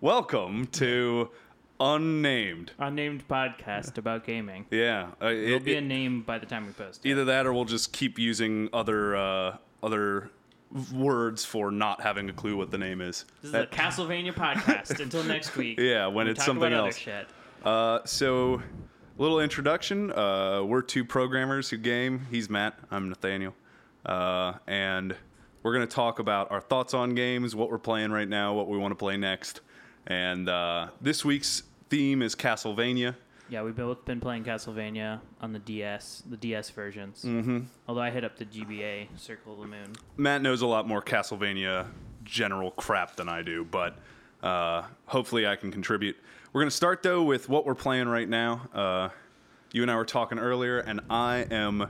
Welcome to Unnamed. Unnamed podcast about gaming. Yeah, uh, It'll it- be a name by the time we post. it. either that or we'll just keep using other uh, other words for not having a clue what the name is. This is That- a Castlevania podcast. Until next week. Yeah, when it's something about other else. shit. Uh, so, little introduction. Uh, we're two programmers who game. He's Matt. I'm Nathaniel. Uh, and we're going to talk about our thoughts on games, what we're playing right now, what we want to play next. And uh, this week's theme is Castlevania. Yeah, we've both been playing Castlevania on the DS, the DS versions. Mm-hmm. Although I hit up the GBA Circle of the Moon. Matt knows a lot more Castlevania general crap than I do, but uh, hopefully I can contribute. We're going to start though with what we're playing right now. Uh, you and I were talking earlier, and I am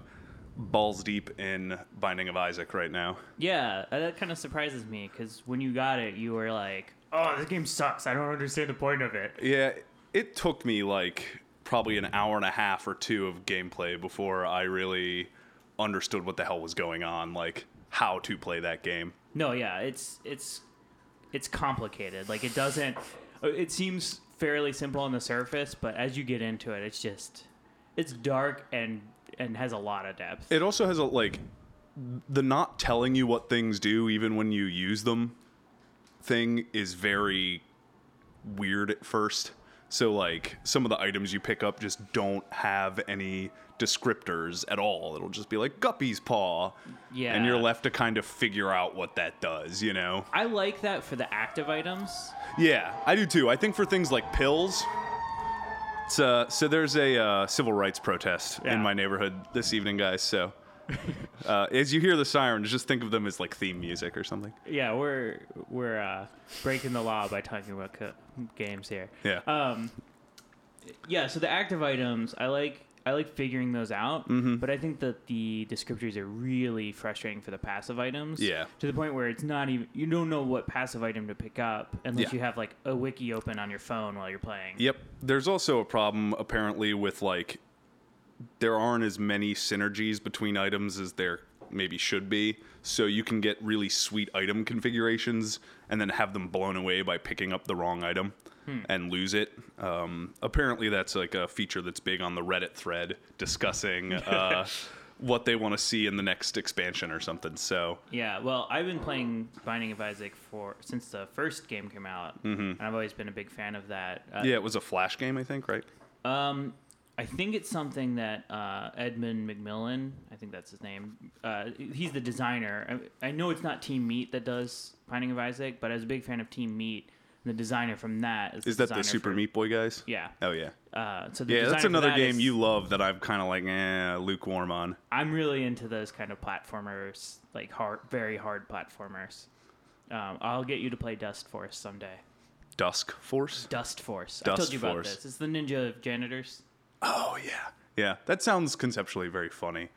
balls deep in Binding of Isaac right now. Yeah, that kind of surprises me because when you got it, you were like, "Oh, this game sucks. I don't understand the point of it." Yeah, it took me like probably an hour and a half or two of gameplay before I really understood what the hell was going on, like how to play that game. No, yeah, it's it's it's complicated. Like it doesn't. It seems fairly simple on the surface, but as you get into it, it's just it's dark and and has a lot of depth. It also has a like the not telling you what things do even when you use them thing is very weird at first. So like some of the items you pick up just don't have any descriptors at all. It'll just be like guppy's paw. Yeah. And you're left to kind of figure out what that does, you know? I like that for the active items. Yeah, I do too. I think for things like pills, it's, uh, so there's a uh, civil rights protest Yeah. in my neighborhood this evening, guys. So uh, as you hear the sirens, just think of them as like theme music or something. Yeah, we're we're uh, breaking the law by talking about co- games here. Yeah. Um, yeah. So the active items, I like. I like figuring those out, Mm-hmm. but I think that the descriptors are really frustrating for the passive items. Yeah. To the point where it's not even you don't know what passive item to pick up unless Yeah. you have like a wiki open on your phone while you're playing. Yep. There's also a problem apparently with like there aren't as many synergies between items as there maybe should be. So you can get really sweet item configurations and then have them blown away by picking up the wrong item and lose it. Um, apparently, that's like a feature that's big on the Reddit thread discussing uh, what they want to see in the next expansion or something. So Yeah, well, I've been playing Binding of Isaac for since the first game came out, mm-hmm. and I've always been a big fan of that. Uh, yeah, it was a flash game, I think, right? Um, I think it's something that uh, Edmund McMillen, I think that's his name. Uh, he's the designer. I, I know it's not Team Meat that does Binding of Isaac, but I was a big fan of Team Meat. The designer from that is, Is the that the Super for- Meat Boy guys? Yeah. Oh yeah. Uh, so the Yeah, that's another that game is- you love that I'm kind of like eh, lukewarm on. I'm really into those kind of platformers, like hard, very hard platformers. Um, I'll get you to play Dust Force someday. Dusk Force. Dust Force. Dust I told you about this. It's the ninja janitors. Oh yeah, yeah. That sounds conceptually very funny.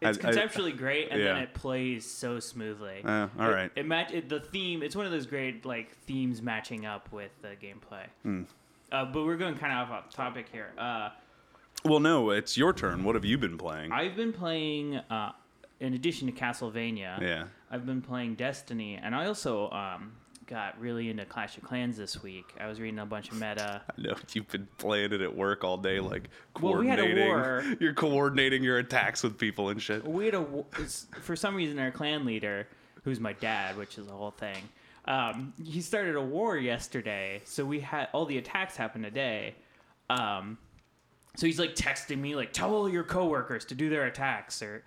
It's I- I- conceptually great, and then it plays so smoothly. Uh, all it, right. It, match it, the theme. It's one of those great like themes matching up with the gameplay. Hmm. Uh, but we're going kind of off topic here. Uh, Well, no, it's your turn. What have you been playing? I've been playing, uh, in addition to Castlevania, yeah. I've been playing Destiny, and I also um, got really into Clash of Clans this week. I was reading a bunch of meta. I know you've been playing it at work all day, like coordinating. Well, we had a coordinating. war. You're coordinating your attacks with people and shit. we had a for some reason our clan leader who's my dad which is a whole thing um, he started a war yesterday so we had all the attacks happened today um, so he's like texting me like tell all your coworkers to do their attacks or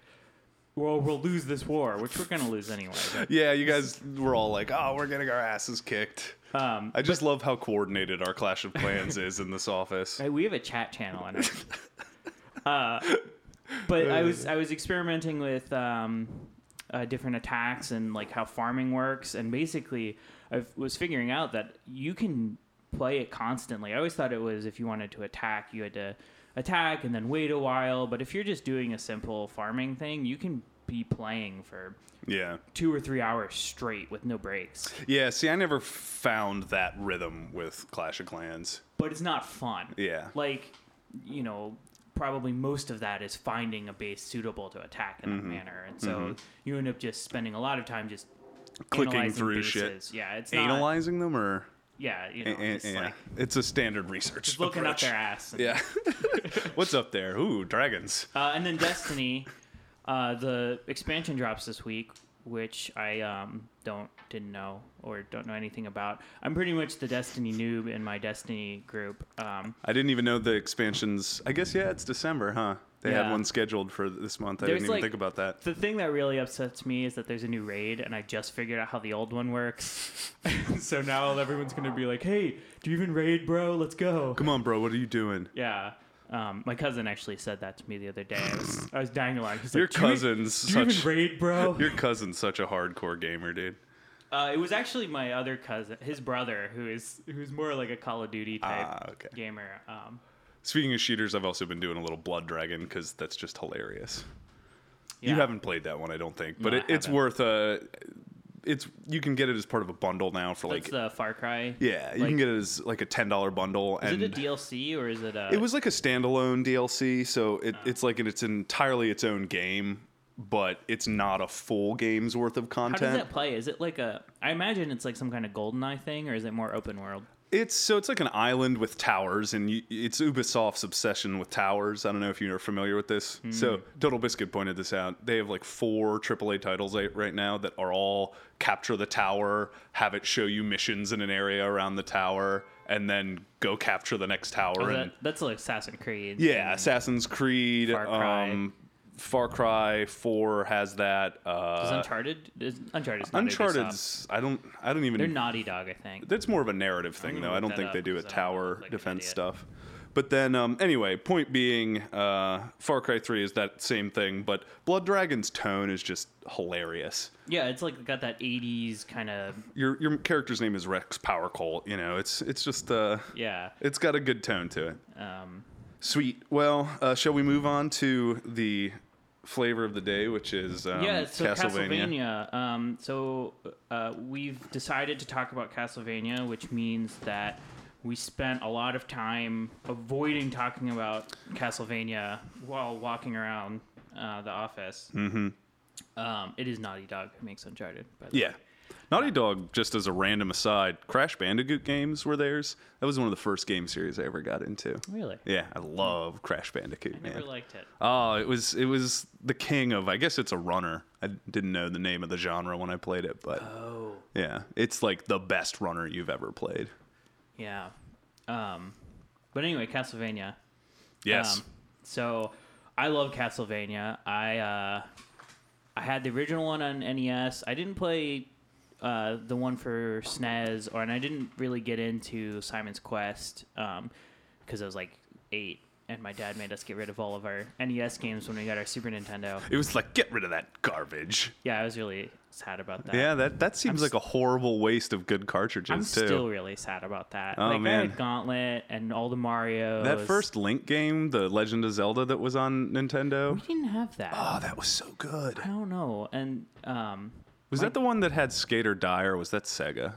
well we'll lose this war which we're gonna lose anyway but, Yeah, you guys were all like, "Oh, we're getting our asses kicked." um, I just love how coordinated our Clash of Clans is in this office. Hey, we have a chat channel in it. uh, but I was I was experimenting with um, uh, different attacks and like how farming works, and basically I was figuring out that you can play it constantly. I always thought it was if you wanted to attack, you had to attack and then wait a while. But if you're just doing a simple farming thing, you can be playing for Yeah. two or three hours straight with no breaks. Yeah, see, I never found that rhythm with Clash of Clans. But it's not fun. Yeah. like you know probably most of that is finding a base suitable to attack in Mm-hmm. that manner and so you end up just spending a lot of time just Clicking through bases. shit. yeah it's not, Analyzing them or yeah, you know, And- just and- yeah. like it's a standard research. just looking approach. up their ass. Yeah. What's up there? Ooh, dragons. Uh, and then Destiny, uh, the expansion drops this week, which I um, don't didn't know or don't know anything about. I'm pretty much the Destiny noob in my Destiny group. Um, I didn't even know the expansions. I guess yeah, it's December, huh? They had one scheduled for this month. I There's, didn't even like- think about that. the thing that really upsets me is that there's a new raid, and I just figured out how the old one works. so now everyone's gonna be like, "Hey, do you even raid, bro? Let's go." Come on, bro. What are you doing? Yeah. Um, my cousin actually said that to me the other day. I was, I was dying along. He's Your like, "Do you- cousin's Do you such. raid, bro? Your cousin's such a hardcore gamer, dude. Uh, it was actually my other cousin, his brother, who is who's more like a Call of Duty type Ah, okay. gamer. Um, Speaking of shooters, I've also been doing a little Blood Dragon because that's just hilarious. yeah. You haven't played that one, I don't think, but No, it, I it's haven't. worth a. It's you can get it as part of a bundle now for That's like the Far Cry. yeah, you like- can get it as like a ten dollar bundle. Is and it a DLC or is it a? It was like a standalone DLC, so it, Oh. it's like it's entirely its own game, but it's not a full game's worth of content. How content. does that play? Is it like a? I imagine it's like some kind of GoldenEye thing, or is it more open world? It's so it's like an island with towers, and you, it's Ubisoft's obsession with towers. I don't know if you're familiar with this. So Hmm. Total Biscuit pointed this out. They have like four AAA titles right now that are all capture the tower, have it show you missions in an area around the tower, and then go capture the next tower. Oh, and that, that's like Assassin's Creed. yeah, Assassin's Creed, Far Cry. Um, Far Cry Four has that. Is Uh, Uncharted? Is, Uncharted's not Ubisoft. Uncharted's. I don't. I don't even. They're Naughty Dog, I think. That's more of a narrative thing, gonna though. I don't think they do a 'cause I don't wanna tower like defense stuff. But then, um, anyway, point being, uh, Far Cry 3 is that same thing, but Blood Dragon's tone is just hilarious. Yeah, it's like got that '80s kind of. Your your character's name is Rex Power Colt. You know, it's it's just uh, Yeah. it's got a good tone to it. Um, Sweet. Well, uh, shall we move on to the flavor of the day, which is um, yeah, so Castlevania? Castlevania. Um, so uh, we've decided to talk about Castlevania, which means that we spent a lot of time avoiding talking about Castlevania while walking around uh, the office. Mm-hmm. Um, it is Naughty Dog who makes Uncharted. By the Yeah. way. Naughty Dog, just as a random aside, Crash Bandicoot games were theirs. That was one of the first game series I ever got into. Really? Yeah, I love Crash Bandicoot, I man. never liked it. oh, it was it was the king of I guess it's a runner. I didn't know the name of the genre when I played it, but Oh. yeah, it's like the best runner you've ever played. Yeah. Um, but anyway, Castlevania. Yes. Um, so I love Castlevania. I uh, I had the original one on NES. I didn't play uh, the one for SNES, or and I didn't really get into Simon's Quest because I was like eight, and my dad made us get rid of all of our NES games when we got our Super Nintendo. it was like get rid of that garbage. Yeah, I was really sad about that. Yeah, that that seems I'm like a horrible waste of good cartridges I'm too. still really sad about that. Oh, like I man. had Gauntlet and all the Mario. that first Link game, the Legend of Zelda that was on Nintendo. we didn't have that. Oh, that was so good. I don't know. And um, Was that the one that had Skate or Die, or was that Sega?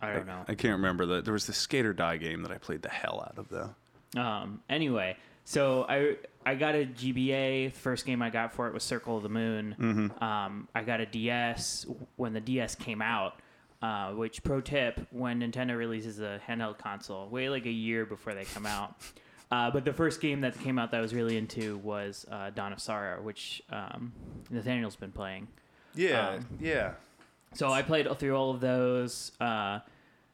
I don't know. I can't remember. that. There was the Skate or Die game that I played the hell out of, though. Um, anyway, so I I got a GBA. First game I got for it was Circle of the Moon. Mm-hmm. Um, I got a DS when the DS came out. Uh, which pro tip when Nintendo releases a handheld console, wait like a year before they come out. Uh, but the first game that came out that I was really into was uh, Dawn of Sorrow, which um, Nathaniel's been playing. Yeah, Um, yeah. So I played through all of those. Uh,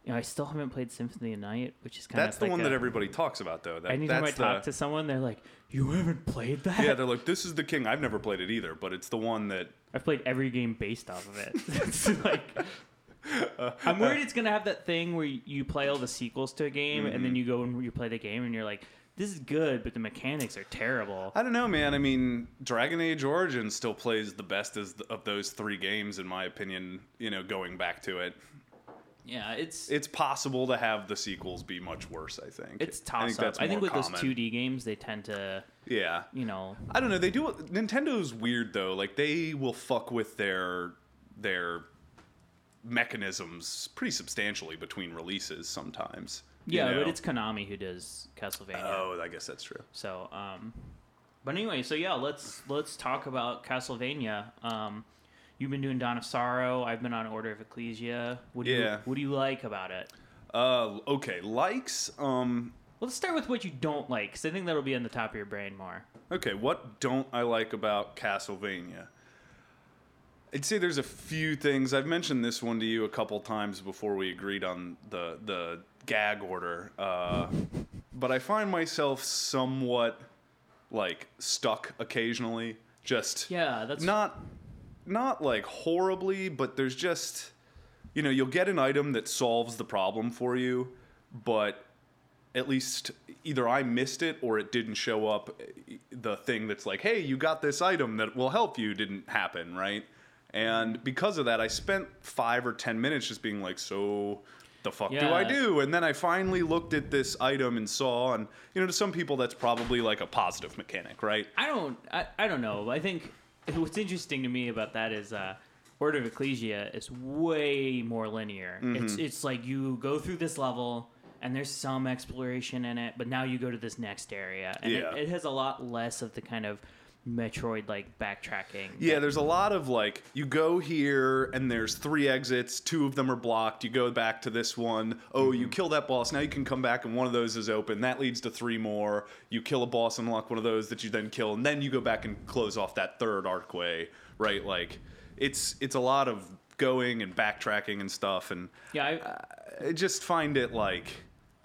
you know, I still haven't played Symphony of Night, which is kind That's of that's the like one a- that everybody talks about, though. That, Anytime I talk the, to someone, they're like, "You haven't played that?" yeah, they're like, "This is the king." I've never played it either, but it's the one that I've played every game based off of it. it's like, I'm worried it's gonna have that thing where you play all the sequels to a game, and Mm-hmm. then you go and you play the game, and you're like, "This is good," but the mechanics are terrible. I don't know, man. I mean, Dragon Age Origins still plays the best as of those three games, in my opinion. You know, going back to it, Yeah, it's it's possible to have the sequels be much worse. I think it's I think up. that's I think with those 2D games, they tend to, Yeah, you know, I don't know. They do. Nintendo's weird though. Like they will fuck with their their mechanisms pretty substantially between releases sometimes. You yeah, know? but it's Konami who does Castlevania. oh, I guess that's true. So, um, but anyway, so yeah, let's let's talk about Castlevania. Um, you've been doing Dawn of Sorrow. I've been on Order of Ecclesia. What do you Yeah. What do you like about it? Uh, okay, likes. Um, Well, let's start with what you don't like, because I think that'll be on the top of your brain more. okay, what don't I like about Castlevania? I'd say there's a few things. I've mentioned this one to you a couple times before we agreed on the the gag order. Uh, but I find myself somewhat like stuck occasionally. Just Yeah, that's not not like horribly, but there's just you know, you'll get an item that solves the problem for you, but at least either I missed it or it didn't show up. The thing that's like, hey, you got this item that will help you didn't happen, right? And because of that, I spent five or ten minutes just being like, so the fuck do I do? And then I finally looked at this item and saw, and you know, to some people that's probably like a positive mechanic, right? I don't. I, I don't know. I think what's interesting to me about that is uh, Order of Ecclesia is way more linear. Mm-hmm. It's it's like you go through this level and there's some exploration in it, but now you go to this next area, and Yeah. it, it has a lot less of the kind of Metroid like backtracking. Yeah, there's a lot of like you go here and there's three exits, two of them are blocked. You go back to this one. Oh, you mm-hmm. kill that boss. Now you can come back and one of those is open. That leads to three more. You kill a boss and unlock one of those that you then kill, and then you go back and close off that third arcway, Right? Like it's it's a lot of going and backtracking and stuff, and Yeah, I, I just find it like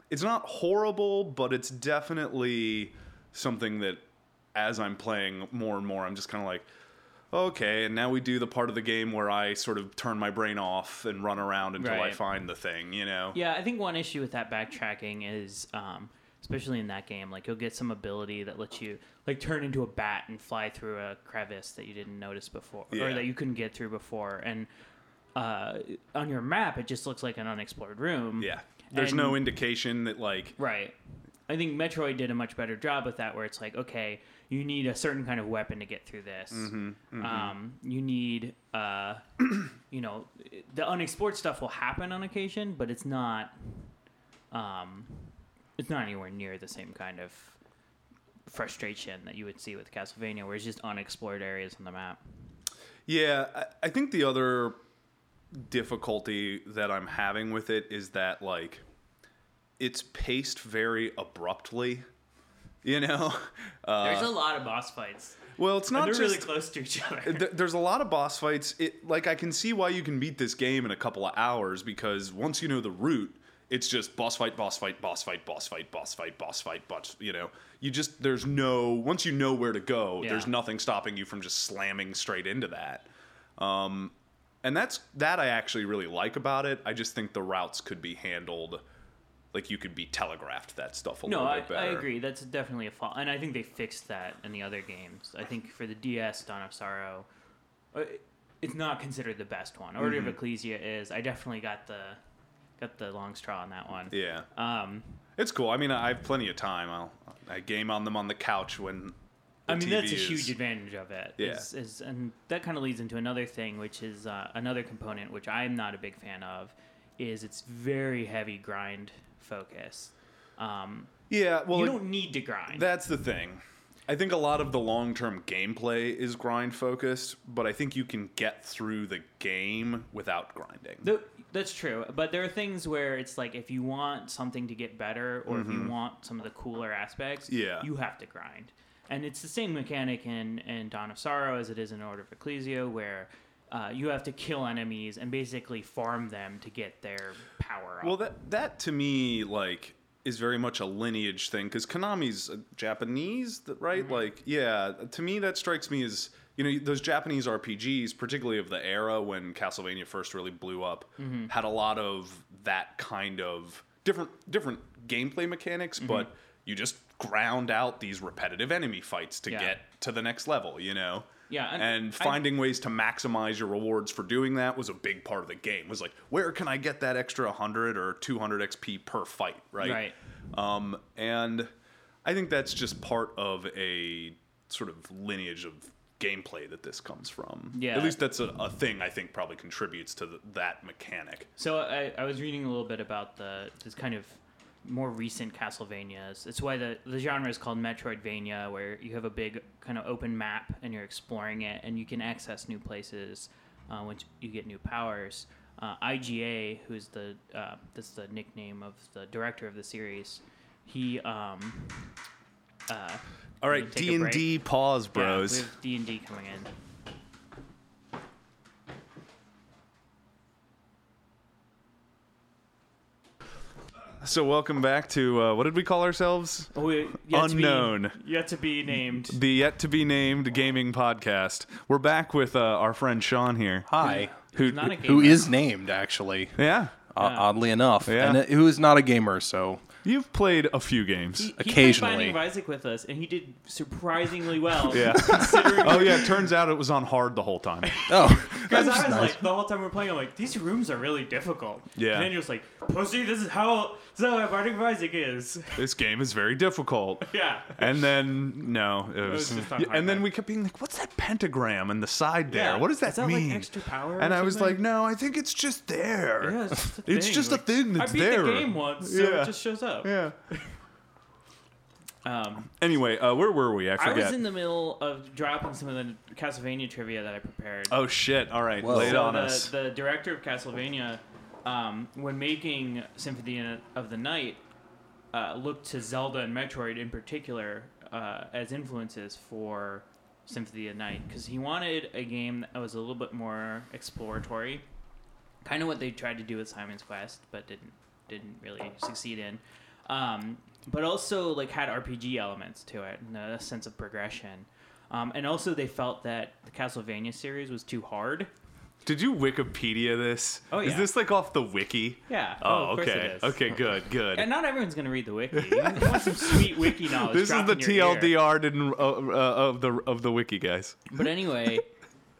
it's not horrible, but it's definitely something that as I'm playing more and more, I'm just kind of like, okay, and now we do the part of the game where I sort of turn my brain off and run around until I find the thing, you know? Yeah, I think one issue with that backtracking is, um, especially in that game, like you'll get some ability that lets you like turn into a bat and fly through a crevice that you didn't notice before, Yeah. or that you couldn't get through before, and uh, on your map it just looks like an unexplored room. Yeah. There's And- no indication that like Right. I think Metroid did a much better job with that, where it's like, okay, you need a certain kind of weapon to get through this. Mm-hmm, Um, you need, uh, you know, the unexplored stuff will happen on occasion, but it's not, um, it's not anywhere near the same kind of frustration that you would see with Castlevania, where it's just unexplored areas on the map. Yeah, I, I think the other difficulty that I'm having with it is that like it's paced very abruptly. You know, uh, There's a lot of boss fights. well, it's And not they're just really close to each other. th- there's a lot of boss fights. It like I can see why you can beat this game in a couple of hours because once you know the route, it's just boss fight, boss fight, boss fight, boss fight, boss fight, boss fight, boss. You know, you just there's no once you know where to go, there's nothing stopping you from just slamming straight into that. Um, and that's that I actually really like about it. I just think the routes could be handled like you could be telegraphed that stuff a No, little I, bit better. No, I agree. That's definitely a fault, and I think they fixed that in the other games. I think for the DS, Dawn of Sorrow, uh, it's not considered the best one. Order Mm-hmm. of Ecclesia is. I definitely got the got the long straw on that one. Yeah. Um, It's cool. I mean, I have plenty of time. I'll I game on them on the couch when. The I mean, TV that's a is- huge advantage of it. Yeah. Is, is, and that kind of leads into another thing, which is uh, another component which I'm not a big fan of, is it's very heavy grind focus. Um, Yeah, well, you don't need to grind. that's the thing. I think a lot of the long term gameplay is grind focused, but I think you can get through the game without grinding. Th- that's true, but there are things where it's like if you want something to get better, or if you want some of the cooler aspects, Mm-hmm. Yeah. you have to grind. And it's the same mechanic in, in Dawn of Sorrow as it is in Order of Ecclesia, where uh, you have to kill enemies and basically farm them to get their power up. Well, that that to me like is very much a lineage thing because Konami's uh, Japanese, right? Mm-hmm. Like, yeah, to me that strikes me as you know those Japanese RPGs, particularly of the era when Castlevania first really blew up, Mm-hmm. had a lot of that kind of different different gameplay mechanics, Mm-hmm. but you just ground out these repetitive enemy fights to Yeah. get to the next level, you know. Yeah, and and I- finding ways to maximize your rewards for doing that was a big part of the game. It Was like, where can I get that extra 100 or 200 XP per fight, right? Right. Um, and I think that's just part of a sort of lineage of gameplay that this comes from. Yeah. At least that's a, a thing I think probably contributes to the, that mechanic. So I, I was reading a little bit about the this kind of more recent Castlevanias. It's why the the genre is called Metroidvania, where you have a big kind of open map and you're exploring it, and you can access new places uh, once you get new powers. uh, IGA, who's the uh, that's the nickname of the director of the series, he um. Uh, All right, D and. D pause, Yeah, bros. we have D and D coming in. So welcome back to uh, what did we call ourselves? Oh, we- yet to be- Unknown. yet to be named. The yet to be named gaming podcast. We're back with uh, our friend Sean here. Hi. Who? Not Who gamer. named actually, yeah, o- oddly enough, Yeah. and uh, who is not a gamer. So you've played a few games. He- he played occasionally. Binding of Isaac with us, and he did surprisingly well. Yeah. Oh yeah, it turns out it was on hard the whole time. oh, Because that's I was nice. like, the whole time we are playing, I'm like, these rooms are really difficult. Yeah. And then you're just like, pussy, this is how, this is how Binding of Isaac is. this game is very difficult. yeah. And then no, it was, was just on hard and then we kept being like, "What's that pentagram in the side there? Yeah. What does that Is that, like, mean?" extra power and I was like, "No, I think it's just there. Yeah, it's just a It's thing. just a thing that's I beat there." the game once, so Yeah. it just shows up. Yeah. Um, Anyway, uh, where were we? I I forget. was in the middle of dropping some of the Castlevania trivia that I prepared. oh shit! All right, Whoa. lay it so on the, us. the director of Castlevania, um, when making Symphony of the Night, uh, looked to Zelda and Metroid in particular uh, as influences for Symphony of the Night because he wanted a game that was a little bit more exploratory, kind of what they tried to do with Simon's Quest, but didn't didn't really succeed in. Um, but also like had RPG elements to it and a sense of progression. Um, and also, they felt that the Castlevania series was too hard. Did you Wikipedia this? Oh, Is this like off the wiki? Yeah. Oh, of okay. Okay, good, good. And not everyone's gonna read the wiki. You want some sweet wiki knowledge. this is the. TLDR didn't uh, uh, of the of the wiki guys. But anyway,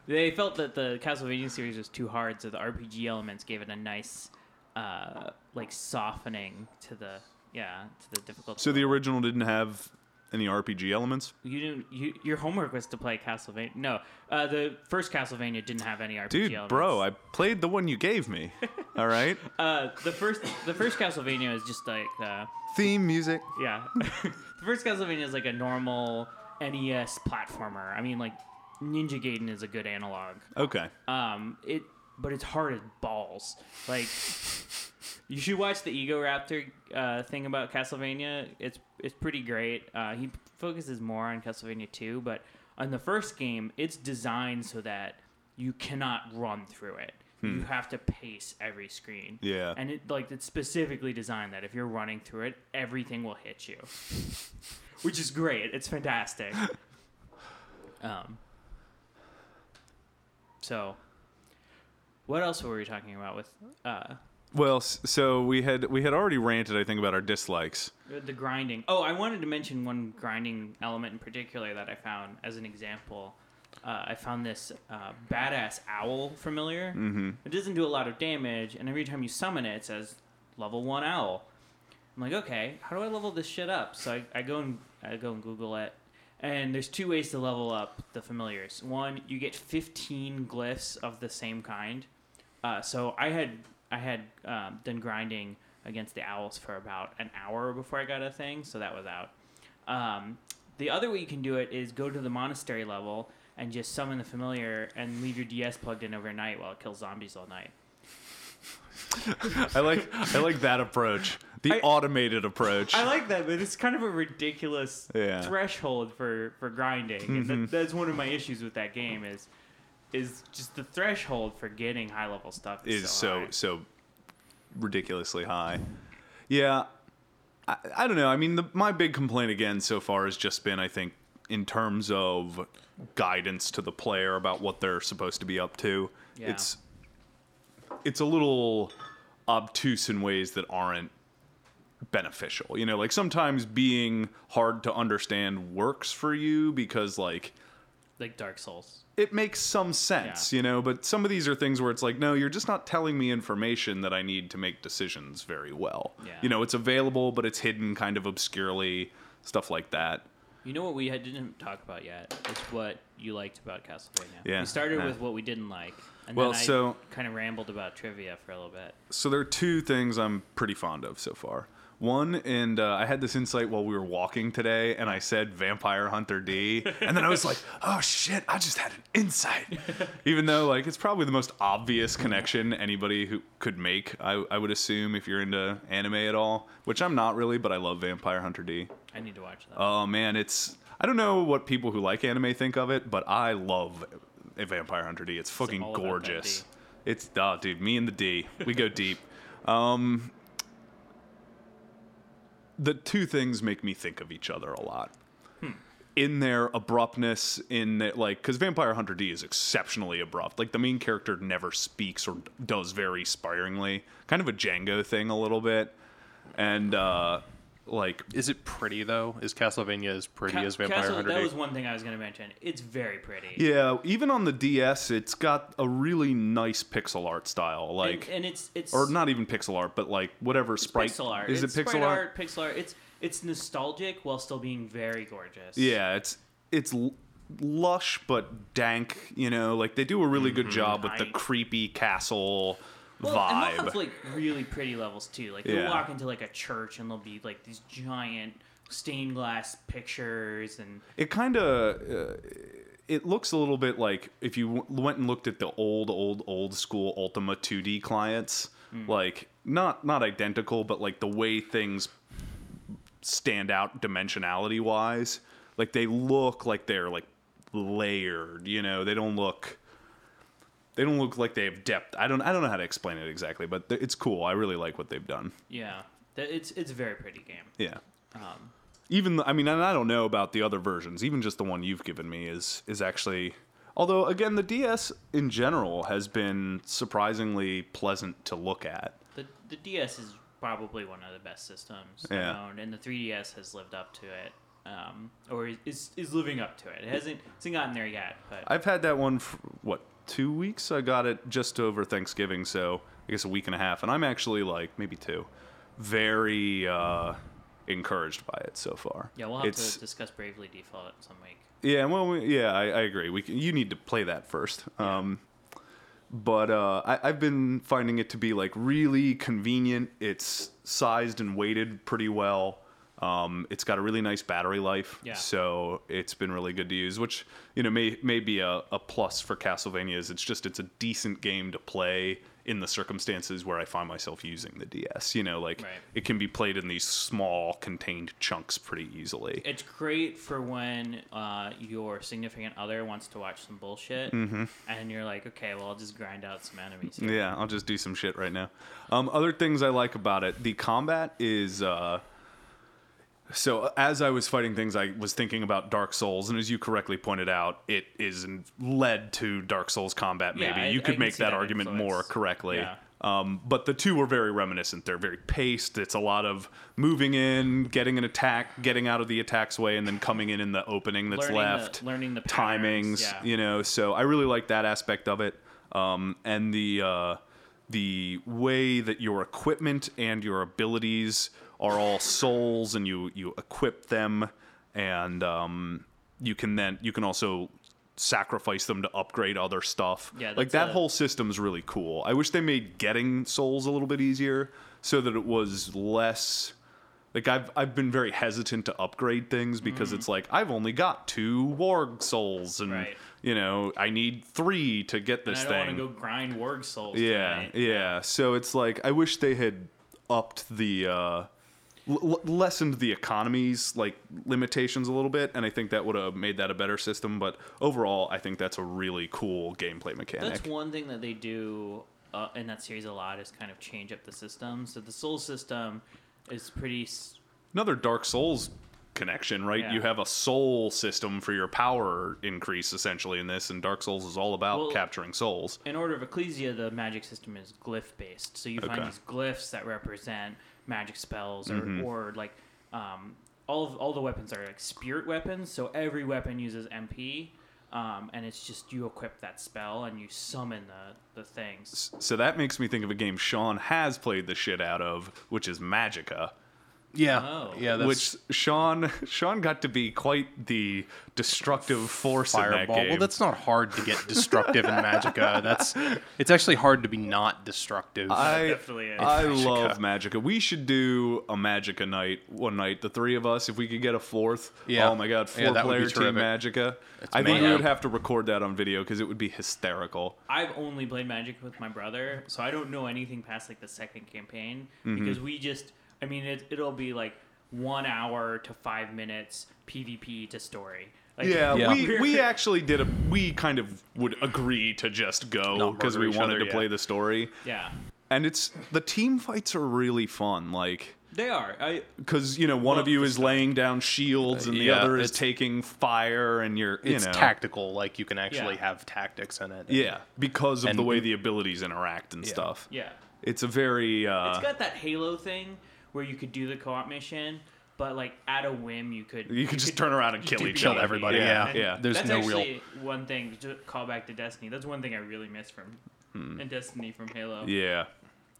they felt that the Castlevania series was too hard, so the RPG elements gave it a nice, uh, like softening to the yeah to the difficulty. So the original didn't have any RPG elements. you didn't. You, your homework was to play Castlevania. No, uh, the first Castlevania didn't have any RPG Dude, elements. bro, I played the one you gave me. All right. Uh, the first the first Castlevania is just like uh, Theme music. Yeah. the first Castlevania is like a normal NES platformer. I mean, like Ninja Gaiden is a good analog. Okay. Um, it, but it's hard as balls. Like, you should watch the Ego Raptor uh, thing about Castlevania. It's it's pretty great. Uh, he focuses more on Castlevania 2, but on the first game, it's designed so that you cannot run through it. You have to pace every screen. Yeah. And it like it's specifically designed that if you're running through it, everything will hit you. Which is great. It's fantastic. Um So what else were we talking about with uh Well, so we had we had already ranted, I think, about our dislikes. the grinding? Oh, I wanted to mention one grinding element in particular that I found as an example. Uh, I found this uh, badass owl familiar. Mm-hmm. It doesn't do a lot of damage, and every time you summon it, it says level one owl. I'm like, okay, how do I level this shit up? So I, I go and I go and Google it, and there's two ways to level up the familiars. One, you get 15 glyphs of the same kind. Uh, so I had I had um, done grinding against the owls for about an hour before I got a thing, so that was out. Um, the other way you can do it is go to the monastery level and just summon the familiar and leave your DS plugged in overnight while it kills zombies all night. I like I like that approach, the I- automated approach. I like that, but it's kind of a ridiculous Yeah. threshold for for grinding. And that, that's one of my issues with that game is is just the threshold for getting high level stuff is, is so, so so ridiculously high. Yeah, I, I don't know. I mean, the, my big complaint again so far has just been, I think, in terms of guidance to the player about what they're supposed to be up to. Yeah. It's it's a little obtuse in ways that aren't beneficial. You know, like sometimes being hard to understand works for you because like like Dark Souls. it makes some sense, Yeah. you know, but some of these are things where it's like, no, you're just not telling me information that I need to make decisions very well. Yeah. You know, it's available, but it's hidden kind of obscurely, stuff like that. You know what we had, didn't talk about yet is what you liked about Castlevania. Yeah, We started yeah. with what we didn't like, And Well, then I so- kind of rambled about trivia for a little bit. So there are two things I'm pretty fond of so far. One, and uh, I had this insight while we were walking today, and I said Vampire Hunter D, and then I was like, oh shit, I just had an insight. Even though, like, it's probably the most obvious connection anybody who could make, I, I would assume, if you're into anime at all, which I'm not really, but I love Vampire Hunter D. I need to watch that. Oh man, it's. I don't know what people who like anime think of it, but I love a Vampire Hunter D. It's fucking that gorgeous. It's oh, dude, me and the D, we go deep. Um, the two things make me think of each other a lot. Hmm. In their abruptness, in that, like, because Vampire Hunter D is exceptionally abrupt. Like, the main character never speaks or does very sparingly. Kind of a Django thing, a little bit. And, uh, like, Is it pretty though? Is Castlevania as pretty Ca- as Vampire Castle- Hunter that was one thing I was going to mention. It's very pretty. Yeah, even on the DS, it's got a really nice pixel art style. Like, and, and it's it's or not even pixel art, but like whatever sprite. pixel art. Is it's it pixel sprite art? art? Pixel art. It's it's nostalgic while still being very gorgeous. Yeah, it's it's lush but dank. You know, like they do a really good mm-hmm. job with the creepy castle Well, and vibe. they'll have like really pretty levels too. Like you'll Yeah. walk into like a church and there'll be like these giant stained glass pictures and it kind of uh, it looks a little bit like if you w- went and looked at the old old old school ultima 2d clients like not not identical but like the way things stand out dimensionality wise like they look like they're like layered you know they don't look they don't look like they have depth i don't i don't know how to explain it exactly but th- it's cool i really like what they've done yeah, it's it's a very pretty game. yeah Um, even the, I mean, and I don't know about the other versions. Even just the one you've given me is is actually. Although again, the DS in general has been surprisingly pleasant to look at. the the DS is probably one of the best systems Yeah. Owned, and the 3DS has lived up to it. Um, or is is living up to it. It hasn't hasn't gotten there yet, but I've had that one for what two weeks. I got it just over Thanksgiving, so I guess a week and a half, and I'm actually like maybe two, very uh, encouraged by it so far. yeah, we'll have it's, to discuss Bravely Default some week. Yeah, well, we, yeah, I, I agree. We can, you need to play that first. Um, but uh, I, I've been finding it to be like really convenient. It's sized and weighted pretty well. Um, it's got a really nice battery life, Yeah. so it's been really good to use. Which you know may may be a, a plus for Castlevanias. It's just it's a decent game to play in the circumstances where I find myself using the DS. You know, like Right. it can be played in these small contained chunks pretty easily. It's great for when uh, your significant other wants to watch some bullshit, Mm-hmm. and you're like, okay, well, I'll just grind out some enemies. Here. Yeah, I'll just do some shit right now. Um, other things I like about it, the combat is. Uh, so as I was fighting things, I was thinking about Dark Souls, and as you correctly pointed out, it is led to Dark Souls combat. Yeah, Maybe I- you I could can make that, that argument more correctly. Yeah. Um, but the two were very reminiscent. They're very paced. It's a lot of moving in, getting an attack, getting out of the attack's way, and then coming in in the opening that's Learning the- left. learning the timings, yeah. you know. So I really like that aspect of it, um, and the uh, the way that your equipment and your abilities are all souls, and you you equip them, and um, you can then you can also sacrifice them to upgrade other stuff. Yeah, like that a- whole system's really cool. I wish they made getting souls a little bit easier, so that it was less. Like I've I've been very hesitant to upgrade things because it's like I've only got two warg souls and. Right. you know I need three to get And this I don't want to go grind Warg Souls. yeah, tonight. yeah. So it's like I wish they had upped the uh, l- lessened the economy's like limitations a little bit, and I think that would have made that a better system. But overall, I think that's a really cool gameplay mechanic. That's one thing that they do uh, in that series a lot is kind of change up the system. So the Soul system is pretty. s- another Dark Souls connection, right? Yeah. You have a soul system for your power increase essentially in this, and Dark Souls is all about Well- capturing souls. In Order of Ecclesia, the magic system is glyph based. So you find Okay. these glyphs that represent magic spells, or, Mm-hmm. or like um, all of all the weapons are like spirit weapons. So every weapon uses MP. Um, and it's just you equip that spell and you summon the, the things. So that makes me think of a game Sean has played the shit out of, which is Magicka. Yeah, Oh. yeah. That's which Sean Sean got to be quite the destructive force in that game. Well, that's not hard to get destructive in Magicka. That's it's actually hard to be not destructive. I definitely is. I Magicka. love Magicka. We should do a Magicka night one night. The three of us, if we could get a fourth. Yeah. Oh my god, four that would player team terrific. Magicka. I think we would have to record that on video because it would be hysterical. I've only played Magic with my brother, so I don't know anything past like the second campaign Mm-hmm. because we just, I mean, it, it'll be like one hour to five minutes PvP to story. Like, Yeah, Yeah. we we actually did a. We kind of would agree to just go because we wanted other, to yeah. play the story, yeah, and it's the team fights are really fun. Like they are. I because you know one of you is stuff. laying down shields and the Yeah, other is taking fire, and you're you it's know tactical. Like you can actually Yeah. have tactics in it. yeah because of And- the way the abilities interact and Yeah. stuff. yeah. It's a very uh, It's got that Halo thing where you could do the co-op mission, but like at a whim you could you could just turn around and kill each other. everybody, Yeah, And yeah. There's that's no real- one thing to call back to Destiny. That's one thing I really miss from and Destiny from Halo. Hmm. Yeah.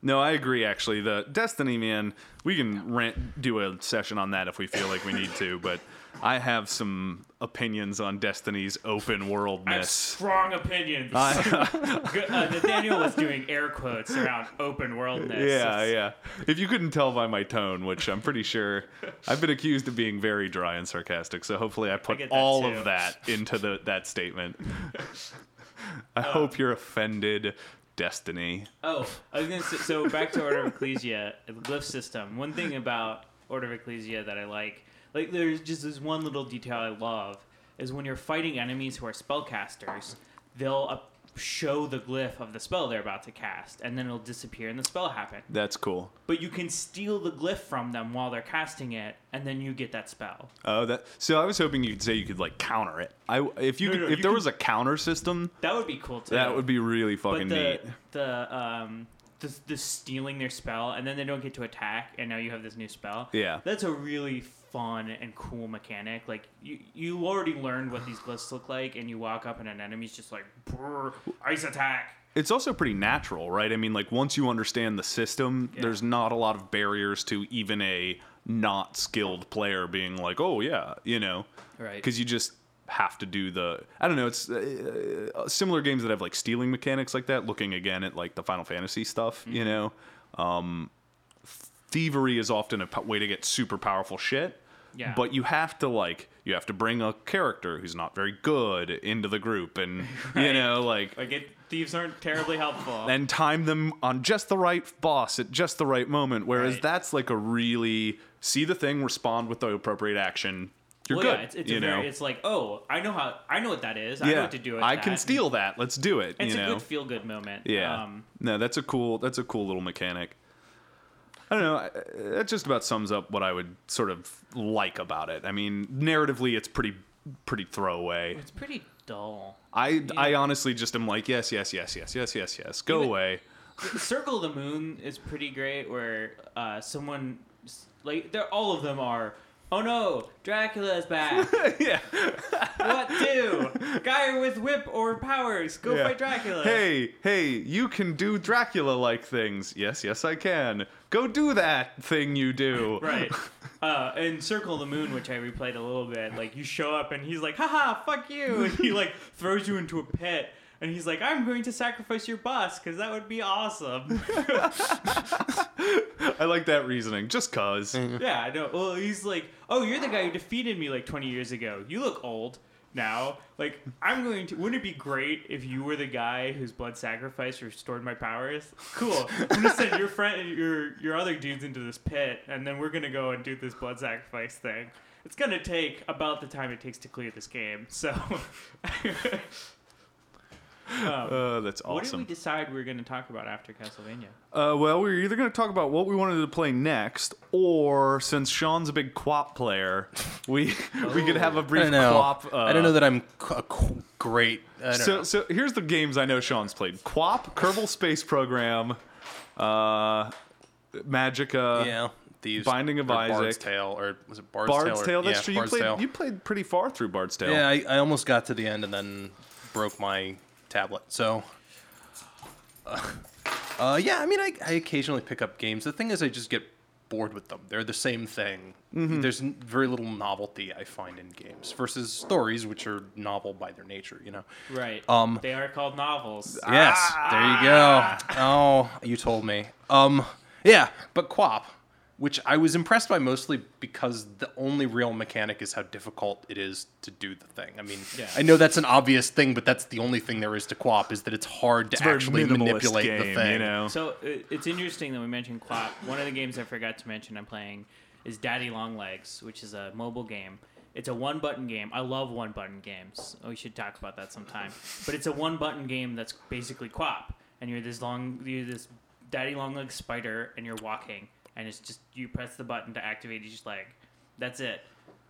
No, I agree. Actually, the Destiny man, we can rant, do a session on that if we feel like we need to. But I have some opinions on Destiny's open I have worldness. strong opinions. I- Good- uh, Nathaniel was doing air quotes around open worldness. yeah, It's- yeah. If you couldn't tell by my tone, which I'm pretty sure, I've been accused of being very dry and sarcastic. So hopefully, I put that all too. of that into the that statement. I Uh, hope you're offended, Destiny. Oh, I was gonna say, so back to Order of Ecclesia, the glyph system. One thing about Order of Ecclesia that I like, like there's just this one little detail I love, is when you're fighting enemies who are spellcasters, they'll uh, show the glyph of the spell they're about to cast, and then it'll disappear and the spell happen. That's cool. But you can steal the glyph from them while they're casting it, and then you get that spell. Oh, that. So I was hoping you could say you could like counter it. I if you No, could, no, if you there can- was a counter system, That would be cool too. that would be really But fucking the neat. the um the, the stealing their spell and then they don't get to attack and now you have this new spell. Yeah. That's a really fun and cool mechanic. Like you you already learned what these glyphs look like and you walk up and an enemy's just like "Brr, ice attack. It's also pretty natural, right? I mean, like once you understand the system, Yeah. there's not a lot of barriers to even a not skilled player being like, "Oh yeah," you know, Right. Because you just have to do the. I don't know. It's uh, similar games that have like stealing mechanics like that. Looking again at like the Final Fantasy stuff, you know, um, thievery is often a way to get super powerful shit. Yeah. But you have to like you have to bring a character who's not very good into the group, and you know like Like it thieves aren't terribly helpful. and time them on just the right boss at just the right moment. Whereas Right. that's like a really see the thing, respond with the appropriate action. You're well, good. yeah, it's, it's you a know, very, it's like, oh, I know how I know what that is. I know yeah, what to do with I that. can steal that. Let's do it. It's a know, good feel good moment. yeah. Um, no, that's a cool. That's a cool little mechanic. I don't know. That just about sums up what I would sort of like about it. I mean, narratively, it's pretty pretty throwaway. it's pretty dull. I I honestly just am like, yes, yes, yes, yes, yes, yes, yes. Go Even- away. Circle of the Moon is pretty great, where uh, someone like they're all of them are. Oh no, Dracula's back. yeah. what do? Guy with whip or powers, go Yeah. fight Dracula. Hey, hey, you can do Dracula like things. Yes, yes, I can. Go do that thing you do. Right. Uh, and Circle the Moon, which I replayed a little bit, like you show up and he's like, haha, fuck you. And he like throws you into a pit. And he's like, I'm going to sacrifice your boss because that would be awesome. I like that reasoning, just cause. yeah, I know. Well, he's like, oh, you're the guy who defeated me like 20 years ago. You look old now. Like, I'm going to. Wouldn't it be great if you were the guy whose blood sacrifice restored my powers? Cool. I'm gonna send your friend, your your other dudes into this pit, and then we're gonna go and do this blood sacrifice thing. It's gonna take about the time it takes to clear this game. So. um, Uh, that's what did we decide we were going to talk about after Castlevania? Uh, well, we are either going to talk about what we wanted to play next, or since Sean's a big QWOP player, we we could have a brief don't QWOP. Uh, I don't know that I'm a qu- great. I don't So, know. so here's the games I know Sean's played: QWOP, Kerbal Space Program, uh, Magicka, yeah, Thieves, Binding of or Bard's Isaac. Tale, or was it Bard's, Bard's Tale? or- Tale. That's yeah, true. You Bard's played Tale. you played pretty far through Bard's Tale. Yeah, I, I almost got to the end and then broke my tablet. So, uh, uh, yeah, I mean, I, I occasionally pick up games. The thing is, I just get bored with them. They're the same thing. Mm-hmm. There's very little novelty I find in games versus stories, which are novel by their nature. You know. Right. Um, they are called novels. Yes, there you go. Oh, you told me. Um, yeah, but QWOP, which I was impressed by mostly because the only real mechanic is how difficult it is to do the thing. I mean, Yeah. I know that's an obvious thing, but that's the only thing there is to QWOP is that it's hard to It's a actually manipulate game, the thing. You know, So uh, it's interesting that we mentioned QWOP. One of the games I forgot to mention I'm playing is Daddy Long Legs, which is a mobile game. It's a one button game. I love one button games. We should talk about that sometime. But it's a one button game that's basically QWOP. And you're this long, you're this Daddy Longlegs spider, and you're walking, and it's just you press the button to activate each leg. That's it.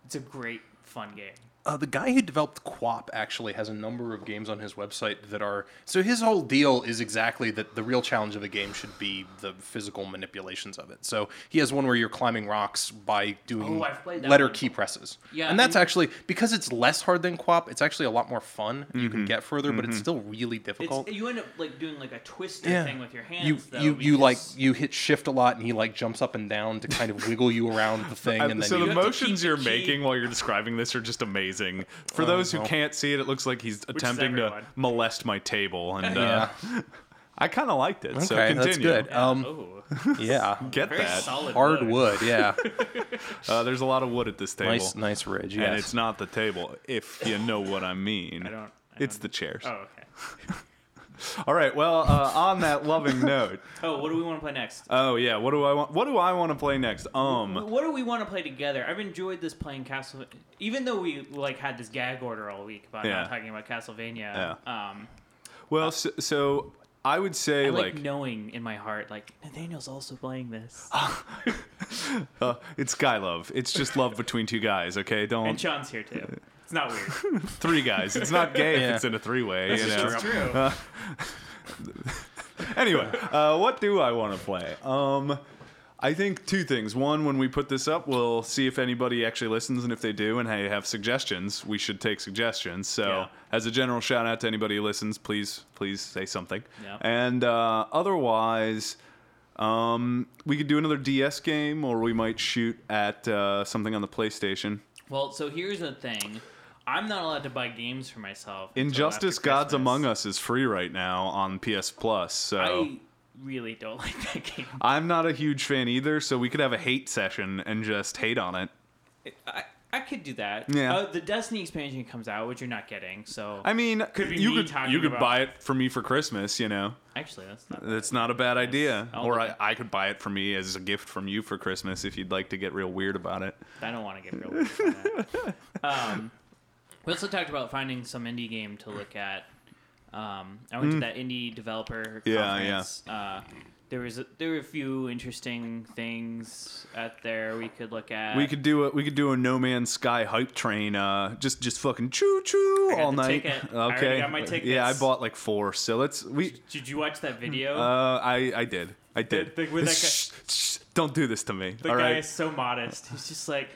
It's a great fun game. Uh, the guy who developed QWOP actually has a number of games on his website that are. So his whole deal is exactly that the real challenge of a game should be the physical manipulations of it. So he has one where you're climbing rocks by doing Oh, I've played that letter one. key presses. Yeah, and that's and- actually because it's less hard than QWOP. It's actually a lot more fun. You Mm-hmm. can get further, but it's still really difficult. It's, you end up like doing like a twister Yeah. thing with your hands. you though, you you like you hit shift a lot, and he like jumps up and down to kind of wiggle you around the thing, and then so you, the have motions you're key- making while you're describing this are just amazing. For those who well. can't see it, it looks like he's attempting to everyone. molest my table, and yeah, uh, I kind of liked it. so Okay, continue. that's good. Yeah, Um, oh, yeah, Get very that. solid hard wood. Yeah, Uh, there's a lot of wood at this table, nice nice ridge. and it's not the table, if you know what I mean. I don't. I It's don't- the chairs. Oh, okay. All right. Well, uh, on that loving note. Oh, what do we want to play next? Oh yeah. What do I want? What do I want to play next? Um. what do we want to play together? I've enjoyed this playing Castle. Even though we like had this gag order all week about Yeah. not talking about Castlevania. Um, Well, so, so I would say I like, like, knowing in my heart, like Nathaniel's also playing this, uh, it's guy love. It's just love between two guys. Okay. Don't And Sean's here too. It's not weird. three guys. It's not gay Yeah. if it's in a three way. You It's know. true. anyway, uh, what do I want to play? Um, I think two things. One, when we put this up, we'll see if anybody actually listens, and if they do, and hey, have suggestions, we should take suggestions. So, Yeah. as a general shout out to anybody who listens, please, please say something. Yeah. And uh, otherwise. Um, we could do another DS game, or we might shoot at uh, something on the PlayStation. Well, so here's the thing. I'm not allowed to buy games for myself. Injustice: Gods Among Us is free right now on PS Plus. So I really don't like that game. I'm not a huge fan either, so we could have a hate session and just hate on it. I, I could do that. Yeah. Uh, the Destiny expansion comes out, which you're not getting. So I mean, Could be you could you could buy it for me for Christmas, you know. actually, that's not. That's not a bad idea. I'll Or I, I could buy it for me as a gift from you for Christmas if you'd like to get real weird about it. I don't want to get real weird about that. Um, we also talked about finding some indie game to look at. Um, I went to that indie developer Mm. Yeah, conference. Uh, there was a, there were a few interesting things out there we could look at. We could do a we could do a No Man's Sky hype train. Uh, just just fucking choo choo I got all the night. ticket. I already Okay. got my Yeah, I tickets. bought like four. So let's we. Did you watch that video? Uh, I I did. I did. the- with that guy- Shh, shh, don't do this to me. The all guy right. is so modest. He's just like,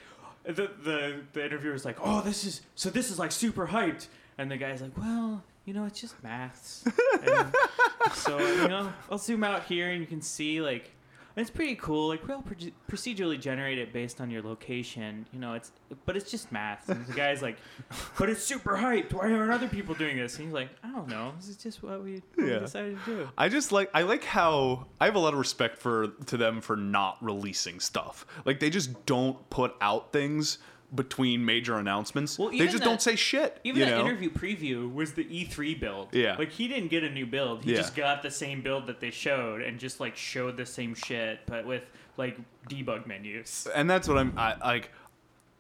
the the the interviewer's like, oh, this is so this is like super hyped, and the guy's like, well, you know, it's just maths. And so you know, I'll zoom out here and you can see like. It's pretty cool, like real proce- procedurally generated based on your location. You know, it's but it's just math. And the guy's like, "But it's super hyped. Why aren't other people doing this?" And he's like, "I don't know. This is just what we, what we Yeah. decided to do." I just like I like how I have a lot of respect for to them for not releasing stuff. Like they just don't put out things between major announcements. Well, they just that- don't say shit. Even you that know? interview preview was the E3 build. Yeah. Like he didn't get a new build. He Yeah. just got the same build that they showed and just like showed the same shit, but with like debug menus. and that's what I'm I like.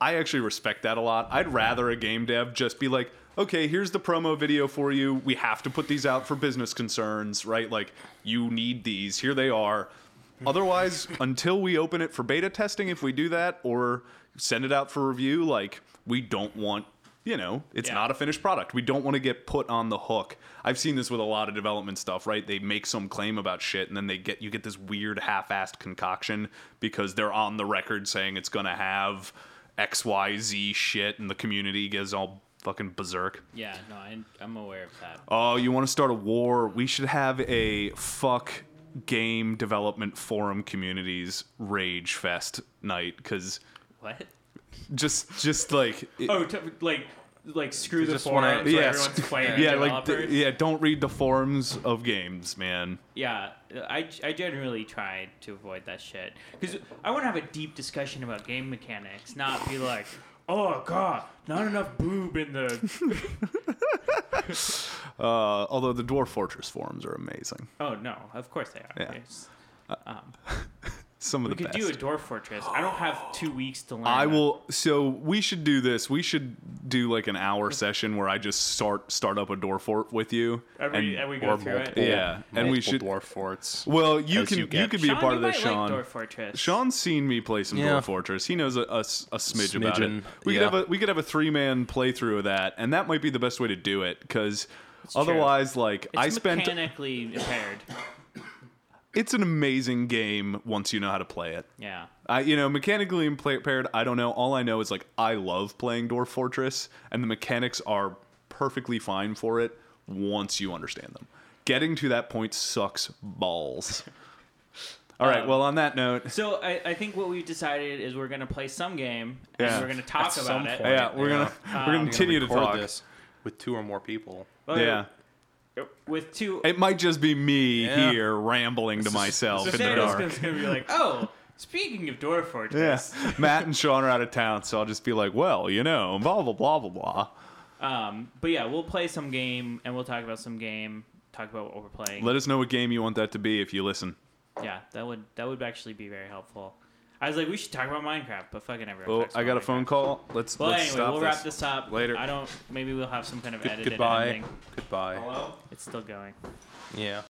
I actually respect that a lot. I'd rather a game dev just be like, okay, here's the promo video for you. We have to put these out for business concerns, right? Like, you need these. Here they are. Otherwise, until we open it for beta testing, if we do that, or send it out for review, like, we don't want, you know, it's Yeah. not a finished product. We don't want to get put on the hook. I've seen this with a lot of development stuff, right? They make some claim about shit, and then they get you get this weird half-assed concoction because they're on the record saying it's gonna have X, Y, Z shit, and the community gets all fucking berserk. Yeah, no, I, I'm aware of that. Oh, you want to start a war? We should have a fuck game development forum communities rage fest night because What? just just like it- Oh, t- like like screw the just wanna- forums where yeah, everyone's fighting yeah the like developers. d- yeah don't read the forums of games man Yeah, I, I generally try to avoid that shit because I want to have a deep discussion about game mechanics, not be like, oh god, not enough boob in the. uh, although the dwarf fortress forums are amazing Oh no, of course they are. Yeah. It's- um, some of we the could best do a dwarf fortress. I don't have two weeks to learn. I that. will. So we should do this. We should do like an hour session where I just start start up a door fort with you. Every, and- and we go through multiple, it. Yeah, and we multiple should- dwarf forts. well, you can you you, get- could be a part of this, Sean. Like dwarf fortress. Sean's seen me play some Yeah. Dwarf Fortress. He knows a smidge about it. We yeah. could have a we could have a three man playthrough of that, and that might be the best way to do it because true. otherwise, like It's I spent, mechanically impaired. it's an amazing game once you know how to play it. Yeah. I, you know, mechanically impaired. I don't know. All I know is like I love playing Dwarf Fortress, and the mechanics are perfectly fine for it once you understand them. Getting to that point sucks balls. All right. Um, well, on that note, So I, I think what we've decided is we're gonna play some game Yeah. and we're gonna talk At about some it. point. yeah, we're gonna Yeah. we're Um, gonna continue to talk. this with two or more people. Well, Yeah. With two. It might just be me Yeah. here rambling to myself in the Santa's dark. gonna, gonna be like, oh, speaking of Dwarf Yeah, Fortress. Matt and Sean are out of town, so I'll just be like, well, you know, blah blah blah blah blah. Um, but yeah, we'll play some game and we'll talk about some game. Talk about what we're playing. Let us know what game you want that to be if you listen. yeah, that would that would actually be very helpful. I was like, we should talk about Minecraft, but fucking everyone. Well, talks I about got a Minecraft. phone call. Let's Well, let's anyway, stop we'll this. wrap this up Later. I don't. Maybe we'll have some kind of Good- edited goodbye. ending. Goodbye. It's still going. Yeah.